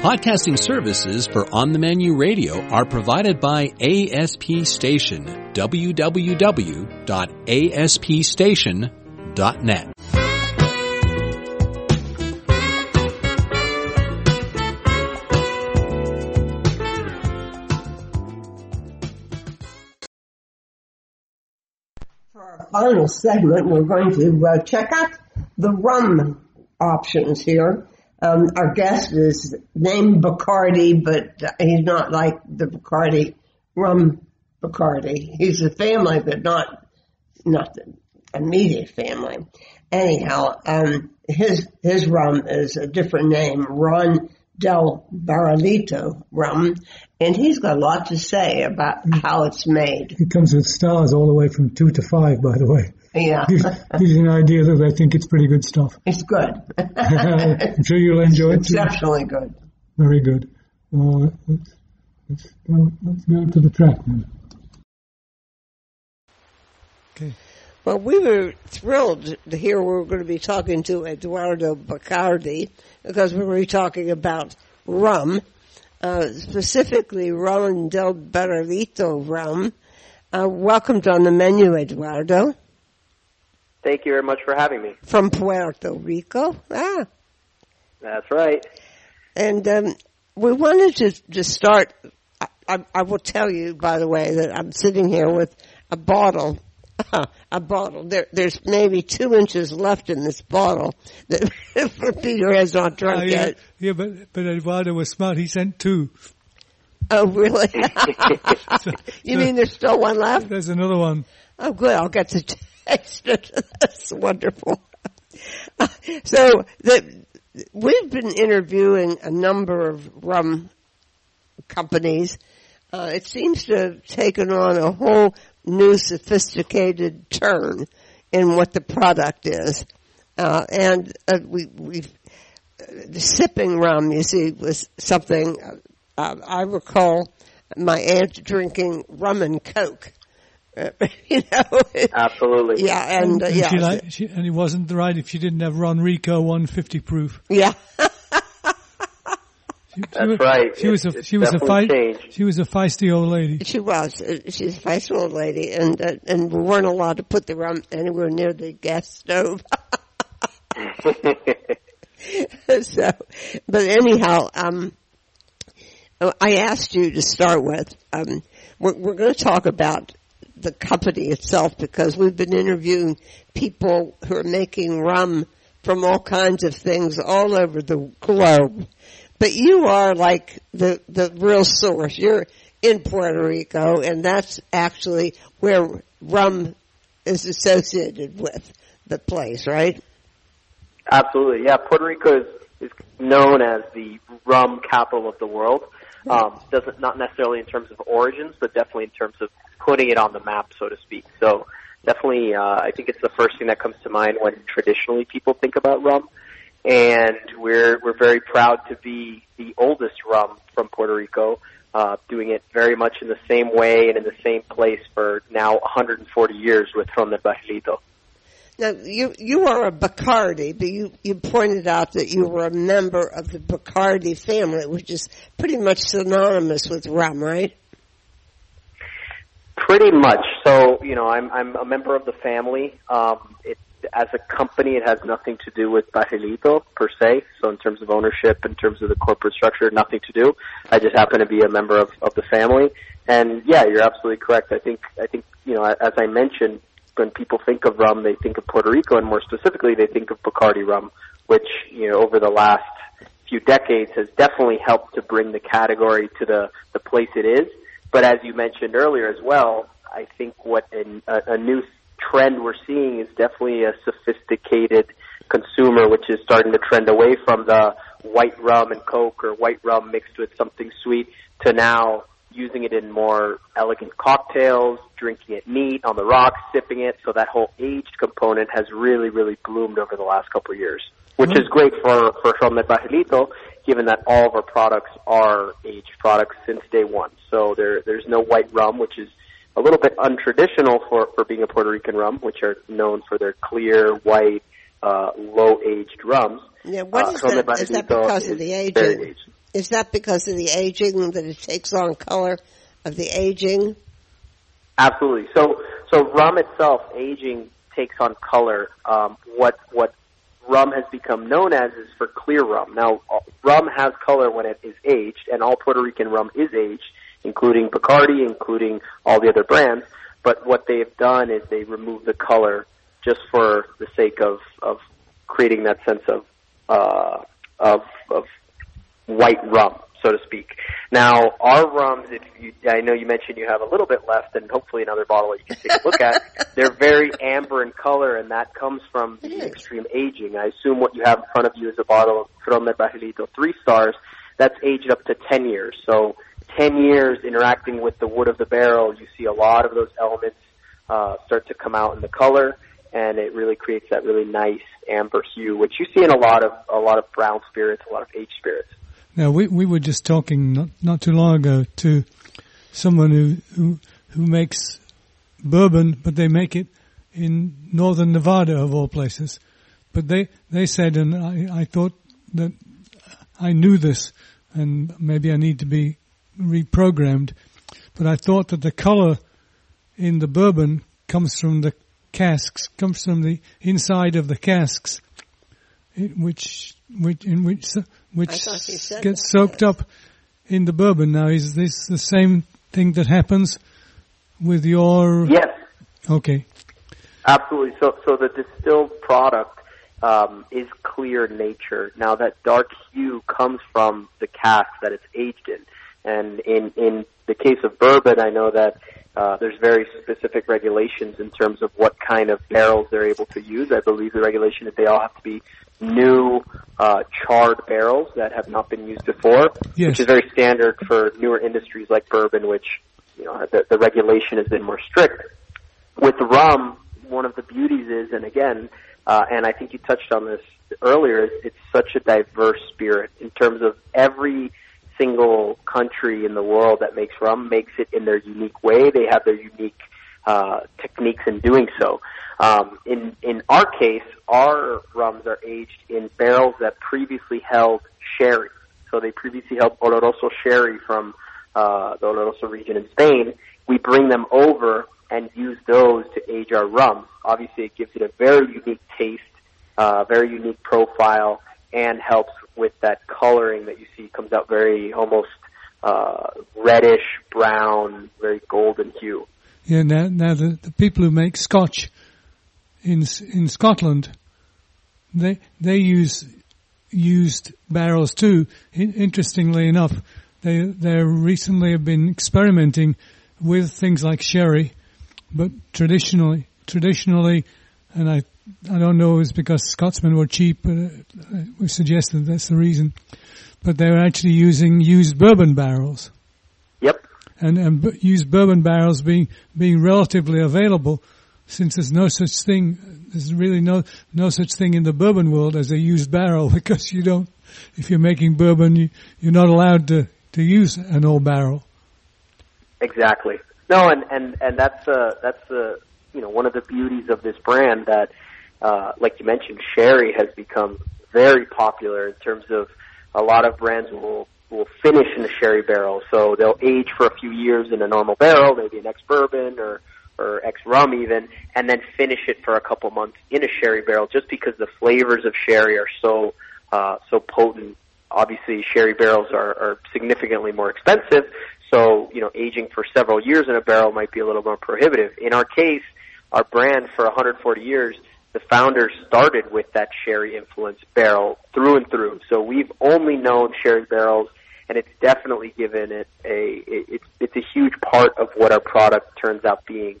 Podcasting services for On the Menu Radio are provided by ASP Station. www.aspstation.net. For our final segment, we're going to uh, check out the rum options here. Um, our guest is named Bacardi, but he's not like the Bacardi rum Bacardi. He's a family, but not not the immediate family. Anyhow, um, his his rum is a different name, Ron del Barrilito rum, and he's got a lot to say about how it's made. It comes with stars all the way from two to five, by the way. Yeah. gives, gives you an idea that they think it's pretty good stuff. It's good. I'm sure you'll enjoy it. too. Exceptionally good. Very good. Well, let's, let's, go, let's go to the track then. Okay. Well, we were thrilled to hear we were going to be talking to Eduardo Bacardi because we were talking about rum, uh, specifically Ron del Barrilito rum. Uh, welcomed on the menu, Eduardo, Thank you very much for having me. from Puerto Rico. Ah, That's right. and um, we wanted to to start. I, I, I will tell you, by the way, that I'm sitting here with a bottle. A bottle. There, there's maybe two inches left in this bottle that Peter has not drunk Oh, yeah, yet. yeah, but but Eduardo was smart. He sent two. Oh, really? you mean there's still one left? There's another one. Oh, good. I'll get to taste it. That's wonderful. So the, we've been interviewing a number of rum companies. Uh, it seems to have taken on a whole new sophisticated turn in what the product is. Uh, and uh, we, we've, the sipping rum, you see, was something, uh, I recall my aunt drinking rum and coke. You know, Absolutely. yeah, and uh, And, yeah, she like, she, and it wasn't right if she didn't have Ronrico 150 proof. yeah. She, she That's was, right. She was a she was a definitely fight, changed. she was a feisty old lady. She was. Uh, She's a feisty old lady, and uh, and we weren't allowed to put the rum anywhere near the gas stove. so, but anyhow, um, I asked you to start with. Um, we're, we're going to talk about the company itself because we've been interviewing people who are making rum from all kinds of things all over the globe. But you are like the the real source. You're in Puerto Rico, and that's actually where rum is associated with the place, right? Absolutely. Yeah, Puerto Rico is, is known as the rum capital of the world. Um, doesn't not necessarily in terms of origins, but definitely in terms of putting it on the map, so to speak. So definitely, uh, I think it's the first thing that comes to mind when traditionally people think about rum. And we're we're very proud to be the oldest rum from Puerto Rico, uh, doing it very much in the same way and in the same place for now 140 years with Ron del Barrilito. Now you you are a Bacardi, but you you pointed out that you were a member of the Bacardi family, which is pretty much synonymous with rum, right? Pretty much. So, you know, I'm I'm a member of the family. Um, it as a company, it has nothing to do with Barrilito per se. So, in terms of ownership, in terms of the corporate structure, nothing to do. I just happen to be a member of of the family. And yeah, you're absolutely correct. I think I think you know, as I mentioned, when people think of rum, they think of Puerto Rico, and more specifically, they think of Bacardi rum, which you know, over the last few decades has definitely helped to bring the category to the the place it is. But as you mentioned earlier as well, I think what an, a, a new trend we're seeing is definitely a sophisticated consumer, which is starting to trend away from the white rum and coke or white rum mixed with something sweet to now using it in more elegant cocktails, drinking it neat on the rocks, sipping it. So that whole aged component has really, really bloomed over the last couple of years, which is great for for del Barrilito, given that all of our products are aged products since day one. So there there's no white rum, which is a little bit untraditional for for being a Puerto Rican rum, which are known for their clear white, uh, low aged rums. Yeah, what uh, is that? Is that because of is the very aging? aged. Is that because of the aging that it takes on color of the aging? Absolutely. So, so rum itself, aging takes on color. Um, what what rum has become known as is for clear rum. Now, rum has color when it is aged, and all Puerto Rican rum is aged, including Bacardi, including all the other brands. But what they have done is they remove the color just for the sake of of creating that sense of uh, of of white rum, so to speak. Now, our rums, if you, I know you mentioned you have a little bit left, and hopefully another bottle that you can take a look at. They're very amber in color, and that comes from the extreme aging. I assume what you have in front of you is a bottle of Ron del Barrilito three stars. That's aged up to ten years. So, ten years interacting with the wood of the barrel, you see a lot of those elements uh, start to come out in the color. and it really creates that really nice amber hue, which you see in a lot of a lot of brown spirits, a lot of aged spirits. Now we we were just talking not not too long ago to someone who who who makes bourbon, but they make it in northern Nevada of all places. But they they said, and I I thought that I knew this, and maybe I need to be reprogrammed. But I thought that the color in the bourbon comes from the casks, comes from the inside of the casks, which which in which which gets soaked up in the bourbon. Now, is this the same thing that happens with your? Yes. Okay. Absolutely. So, so the distilled product um, is clear nature. Now, that dark hue comes from the cask that it's aged in, and in in the case of bourbon, I know that uh, there's very specific regulations in terms of what kind of barrels they're able to use. I believe the regulation is that they all have to be new uh, charred barrels that have not been used before, yes. which is very standard for newer industries like bourbon, which you know the, the regulation has been more strict. With rum, one of the beauties is, and again, uh, and I think you touched on this earlier, is it's such a diverse spirit in terms of every single country in the world that makes rum makes it in their unique way. They have their unique uh, techniques in doing so. Um, in in our case, our rums are aged in barrels that previously held sherry. So they previously held Oloroso sherry from uh, the Oloroso region in Spain. We bring them over and use those to age our rum. Obviously, it gives it a very unique taste, uh, very unique profile, and helps with that coloring that you see comes out very almost uh, reddish brown, very golden hue. Yeah, now, now the, the people who make Scotch in in Scotland, they they use used barrels too. Interestingly enough, they they recently have been experimenting with things like sherry, but traditionally traditionally, and I I don't know it's because Scotsmen were cheap, but uh, we suggested that's the reason. But they were actually using used bourbon barrels. Yep. And and used bourbon barrels being being relatively available since there's no such thing, there's really no, no such thing in the bourbon world as a used barrel because you don't, if you're making bourbon, you, you're not allowed to, to use an old barrel. Exactly. No, and, and, and that's, uh, that's, uh, you know, one of the beauties of this brand that, uh, like you mentioned, sherry has become very popular in terms of a lot of brands will will finish in a sherry barrel. So they'll age for a few years in a normal barrel, maybe an ex bourbon or or ex rum even, and then finish it for a couple months in a sherry barrel, just because the flavors of sherry are so uh, so potent. Obviously, sherry barrels are, are significantly more expensive, so you know aging for several years in a barrel might be a little more prohibitive. In our case, our brand for 140 years, the founders started with that sherry influenced barrel through and through. So we've only known sherry barrels and it's definitely given it a it's it's a huge part of what our product turns out being.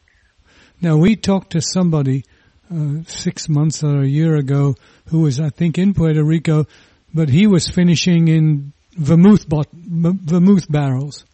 Now we talked to somebody uh, six months or a year ago who was, I think, in Puerto Rico, but he was finishing in vermouth bot- vermouth barrels.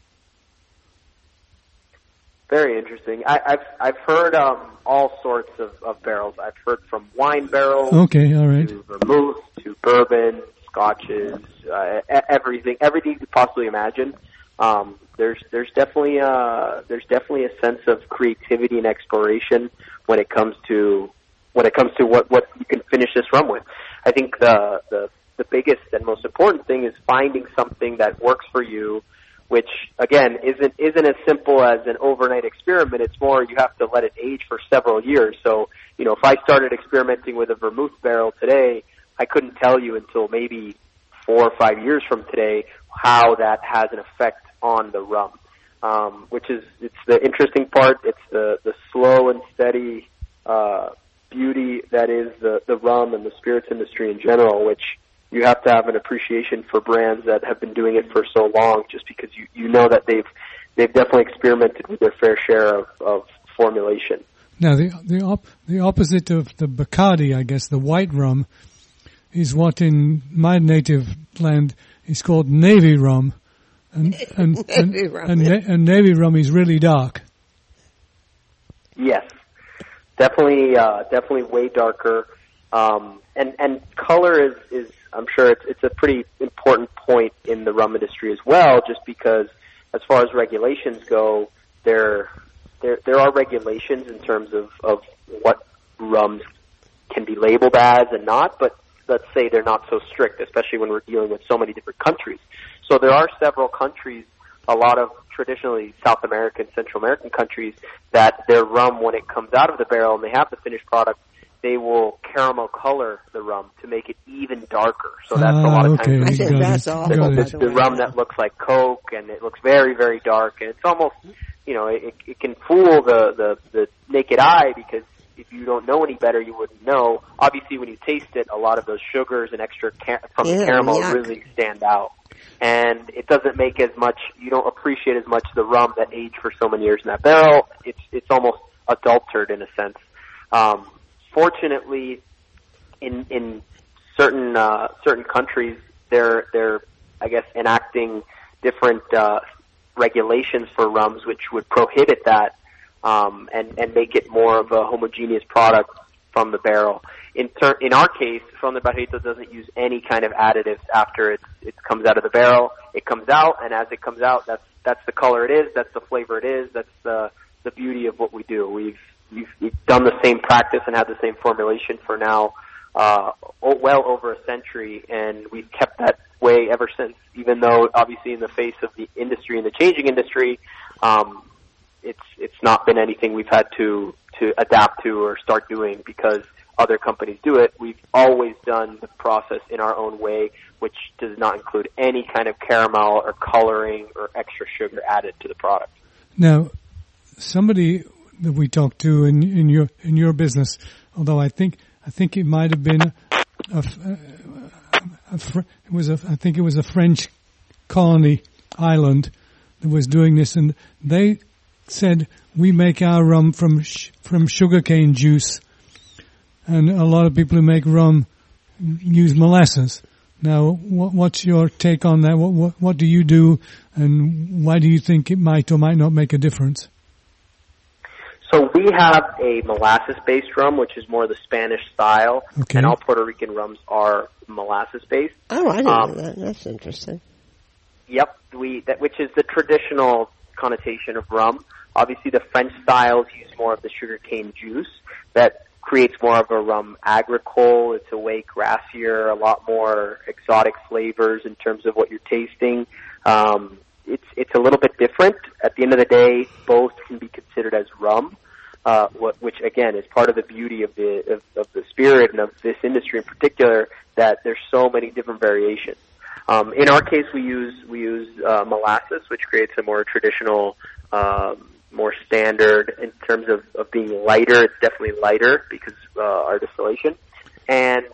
Very interesting. I, have I've heard um, all sorts of, of barrels. I've heard from wine barrels. Okay, all right. To vermouth, to bourbon, scotches, uh, everything, everything you could possibly imagine. Um, there's there's definitely a, uh, there's definitely a sense of creativity and exploration when it comes to when it comes to what what you can finish this rum with. I think the the the biggest and most important thing is finding something that works for you, which again isn't isn't as simple as an overnight experiment. It's more you have to let it age for several years. So you know, if I started experimenting with a vermouth barrel today, I couldn't tell you until maybe four or five years from today how that has an effect on the rum. Um, which is it's the interesting part. It's the the slow and steady uh, beauty that is the the rum and the spirits industry in general, which you have to have an appreciation for brands that have been doing it for so long, just because you you know that they've they've definitely experimented with their fair share of, of formulation. Now the the op- the opposite of the Bacardi, I guess, the white rum, is what in my native land is called navy rum and and and, navy rum, and, and navy rum is really dark. Yes, definitely, uh, definitely way darker. Um, and and color is is I'm sure it's it's a pretty important point in the rum industry as well, just because as far as regulations go, there there there are regulations in terms of of what rums can be labeled as and not, but let's say they're not so strict, especially when we're dealing with so many different countries. So there are several countries, a lot of traditionally South American, Central American countries, that their rum, when it comes out of the barrel and they have the finished product, they will caramel color the rum to make it even darker. So that's a lot of Ah, okay. times I think that's awful. Got the, the rum that looks like Coke and it looks very, very dark and it's almost, you know, it, it can fool the, the, the naked eye because if you don't know any better, you wouldn't know. Obviously, when you taste it, a lot of those sugars and extra ca- from the caramel yuck. really stand out. And it doesn't make as much, you don't appreciate as much the rum that aged for so many years in that barrel. It's, it's almost adulterated in a sense. Um, fortunately, in, in certain, uh, certain countries, they're, they're, I guess, enacting different, uh, regulations for rums which would prohibit that um, and and make it more of a homogeneous product from the barrel. In ter- in our case, Ron del Barrilito doesn't use any kind of additives after it it comes out of the barrel. It comes out, and as it comes out, that's that's the color it is. That's the flavor it is. That's the the beauty of what we do. We've we've, we've done the same practice and had the same formulation for now uh, well over a century, and we've kept that way ever since. Even though, obviously, in the face of the industry and the changing industry, um, it's it's not been anything we've had to to adapt to or start doing because other companies do it. We've always done the process in our own way, which does not include any kind of caramel or coloring or extra sugar added to the product. Now, somebody that we talked to in, in your in your business, although I think I think it might have been a, a, a it was a I think it was a French colony island that was doing this, and they said we make our rum from sh- from sugarcane juice, and a lot of people who make rum use molasses. Now, what, what's your take on that? What, what what do you do, and why do you think it might or might not make a difference? So we have a molasses-based rum, which is more the Spanish style, Okay. and all Puerto Rican rums are molasses-based. Oh, I didn't Um, know that. That's interesting. Yep, we that which is the traditional connotation of rum. Obviously, the French styles use more of the sugarcane juice that creates more of a rum agricole. It's a way grassier, a lot more exotic flavors in terms of what you're tasting. Um, it's it's a little bit different. At the end of the day, both can be considered as rum. Uh, what, which again is part of the beauty of the of, of the spirit and of this industry in particular that there's so many different variations. Um, in our case, we use we use uh, molasses, which creates a more traditional, um, more standard in terms of, of being lighter. It's definitely lighter because uh, our distillation, and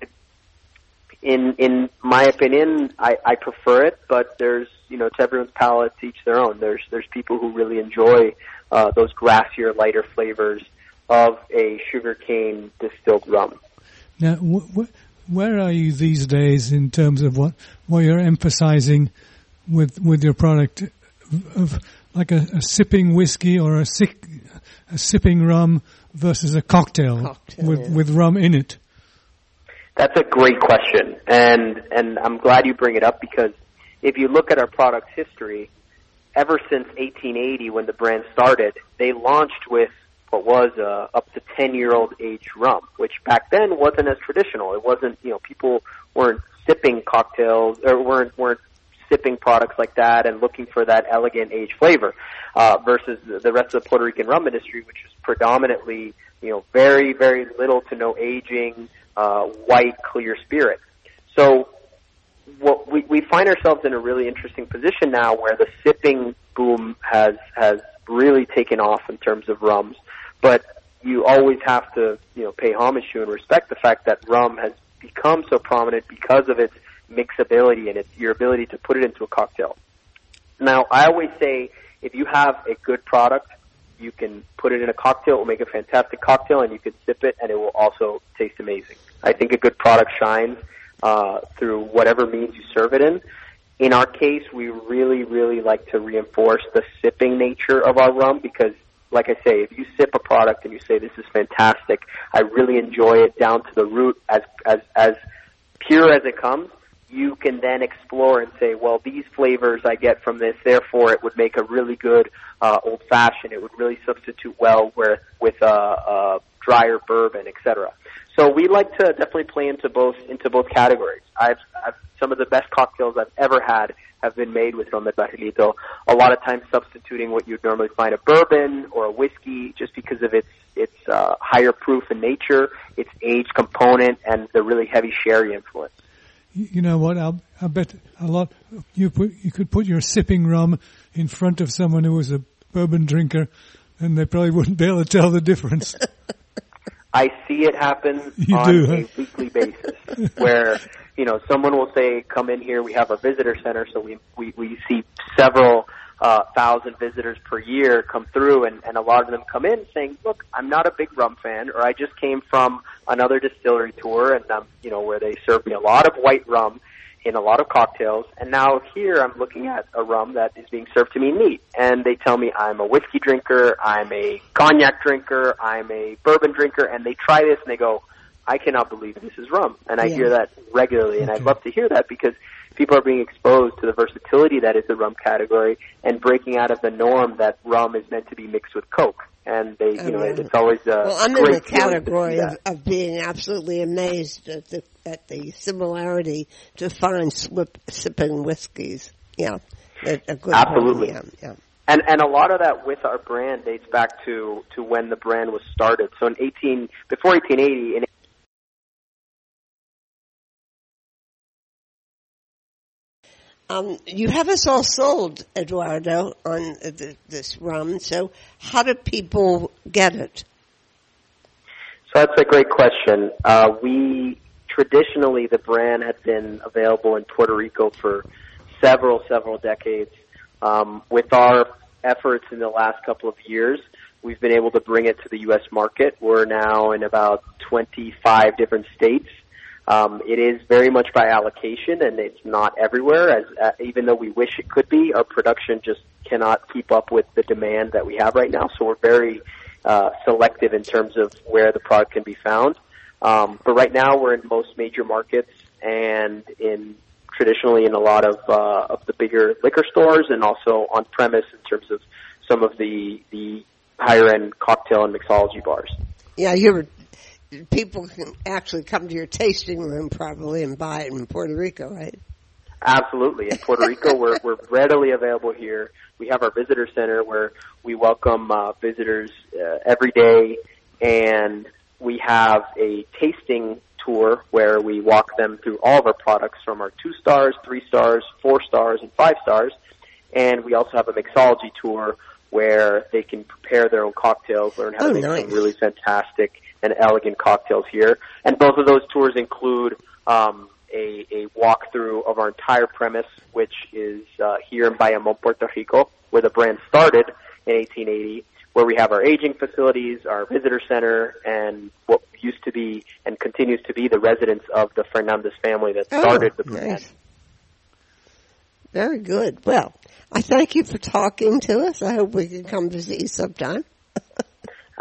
in in my opinion, I, I prefer it. But there's you know to everyone's palate, to each their own. There's there's people who really enjoy uh, those grassier, lighter flavors of a sugarcane distilled rum. Now, wh- wh- where are you these days in terms of what, what you're emphasizing with with your product of like a, a sipping whiskey or a, sick, a sipping rum versus a cocktail, Cocktail, with yeah. with rum in it? That's a great question, and and I'm glad you bring it up because if you look at our product's history, ever since 1880 when the brand started, they launched with what was a up to 10 year old aged rum, which back then wasn't as traditional. It wasn't you know people weren't sipping cocktails or weren't weren't sipping products like that and looking for that elegant aged flavor uh, versus the rest of the Puerto Rican rum industry, which is predominantly you know very very little to no aging, uh, white clear spirit. So what we, we find ourselves in a really interesting position now where the sipping boom has has really taken off in terms of rums, but you always have to you know pay homage to and respect the fact that rum has become so prominent because of its mixability and its your ability to put it into a cocktail. Now, I always say if you have a good product, you can put it in a cocktail, it will make a fantastic cocktail, and you can sip it, and it will also taste amazing. I think a good product shines uh, through whatever means you serve it in. In our case, we really, really like to reinforce the sipping nature of our rum because like I say, if you sip a product and you say this is fantastic, I really enjoy it down to the root as as as pure as it comes, you can then explore and say, well, these flavors I get from this, therefore it would make a really good uh, old fashioned. It would really substitute well with with a, a drier bourbon, etc. So we like to definitely play into both into both categories. I've, I've some of the best cocktails I've ever had have been made with rum de Barrilito. A lot of times substituting what you'd normally find a bourbon or a whiskey, just because of its its uh, higher proof in nature, its age component, and the really heavy sherry influence. You know what? I'll, I bet a lot. You put you could put your sipping rum in front of someone who was a bourbon drinker, and they probably wouldn't be able to tell the difference. I see it happen You on do, a weekly basis where, you know, someone will say, come in here, we have a visitor center, so we, we, we see several uh, thousand visitors per year come through and, and a lot of them come in saying, look, I'm not a big rum fan or I just came from another distillery tour and, um, you know, where they served me a lot of white rum in a lot of cocktails, and now here I'm looking at a rum that is being served to me neat, and they tell me I'm a whiskey drinker, I'm a cognac drinker, I'm a bourbon drinker, and they try this and they go, I cannot believe this is rum, and I Yeah. hear that regularly, and I'd love to hear that because people are being exposed to the versatility that is the rum category and breaking out of the norm that rum is meant to be mixed with Coke, and they, Oh, you know, it's always a Well, I'm in the feeling to see category of, of being absolutely amazed at the at the similarity to fine slip, sipping whiskeys. Yeah, a, a good Absolutely. One. Yeah, yeah. And and a lot of that with our brand dates back to to when the brand was started. So in 18 before 1880 in Um, you have us all sold, Eduardo, on uh, th- this rum. So, how do people get it? So that's a great question. Uh, we traditionally the brand had been available in Puerto Rico for several several decades. Um, with our efforts in the last couple of years, we've been able to bring it to the U.S. market. We're now in about 25 different states. Um, it is very much by allocation, and it's not everywhere. As uh, even though we wish it could be, our production just cannot keep up with the demand that we have right now. So we're very uh, selective in terms of where the product can be found. Um, but right now, we're in most major markets and in traditionally in a lot of uh, of the bigger liquor stores, and also on premise in terms of some of the the higher end cocktail and mixology bars. Yeah, you're. People can actually come to your tasting room probably and buy it in Puerto Rico, right? Absolutely. In Puerto Rico, we're, we're readily available here. We have our visitor center where we welcome uh, visitors uh, every day, and we have a tasting tour where we walk them through all of our products from our two stars, three stars, four stars, and five stars. And we also have a mixology tour where they can prepare their own cocktails, learn how Oh, to make nice. some really fantastic and elegant cocktails here. And both of those tours include um, a, a walkthrough of our entire premise, which is uh, here in Bayamon, Puerto Rico, where the brand started in 1880, where we have our aging facilities, our visitor center, and what used to be and continues to be the residence of the Fernandez family that started the brand. Oh, nice. Very good. Well, I thank you for talking to us. I hope we can come visit you sometime.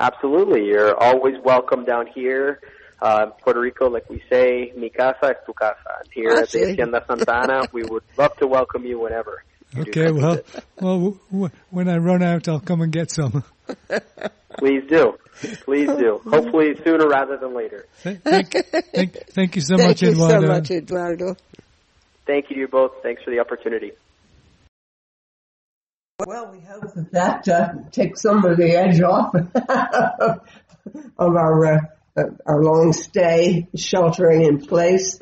Absolutely. You're always welcome down here. Uh, Puerto Rico, like we say, mi casa es tu casa. And here at the Absolutely. Hacienda Santa Ana, we would love to welcome you whenever. you Okay, well, well, w- w- when I run out, I'll come and get some. Please do. Please do. Hopefully sooner rather than later. Thank, thank, thank, thank you so thank much, you so much, Eduardo. Thank you to you both. Thanks for the opportunity. Well, we hope that that uh, takes some of the edge off of our uh, our long stay sheltering in place.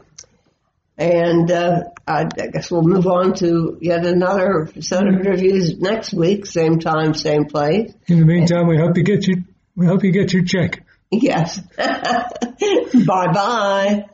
And uh, I, I guess we'll move on to yet another set of interviews next week, same time, same place. In the meantime, we hope you get your we hope you get your check. Yes. bye bye.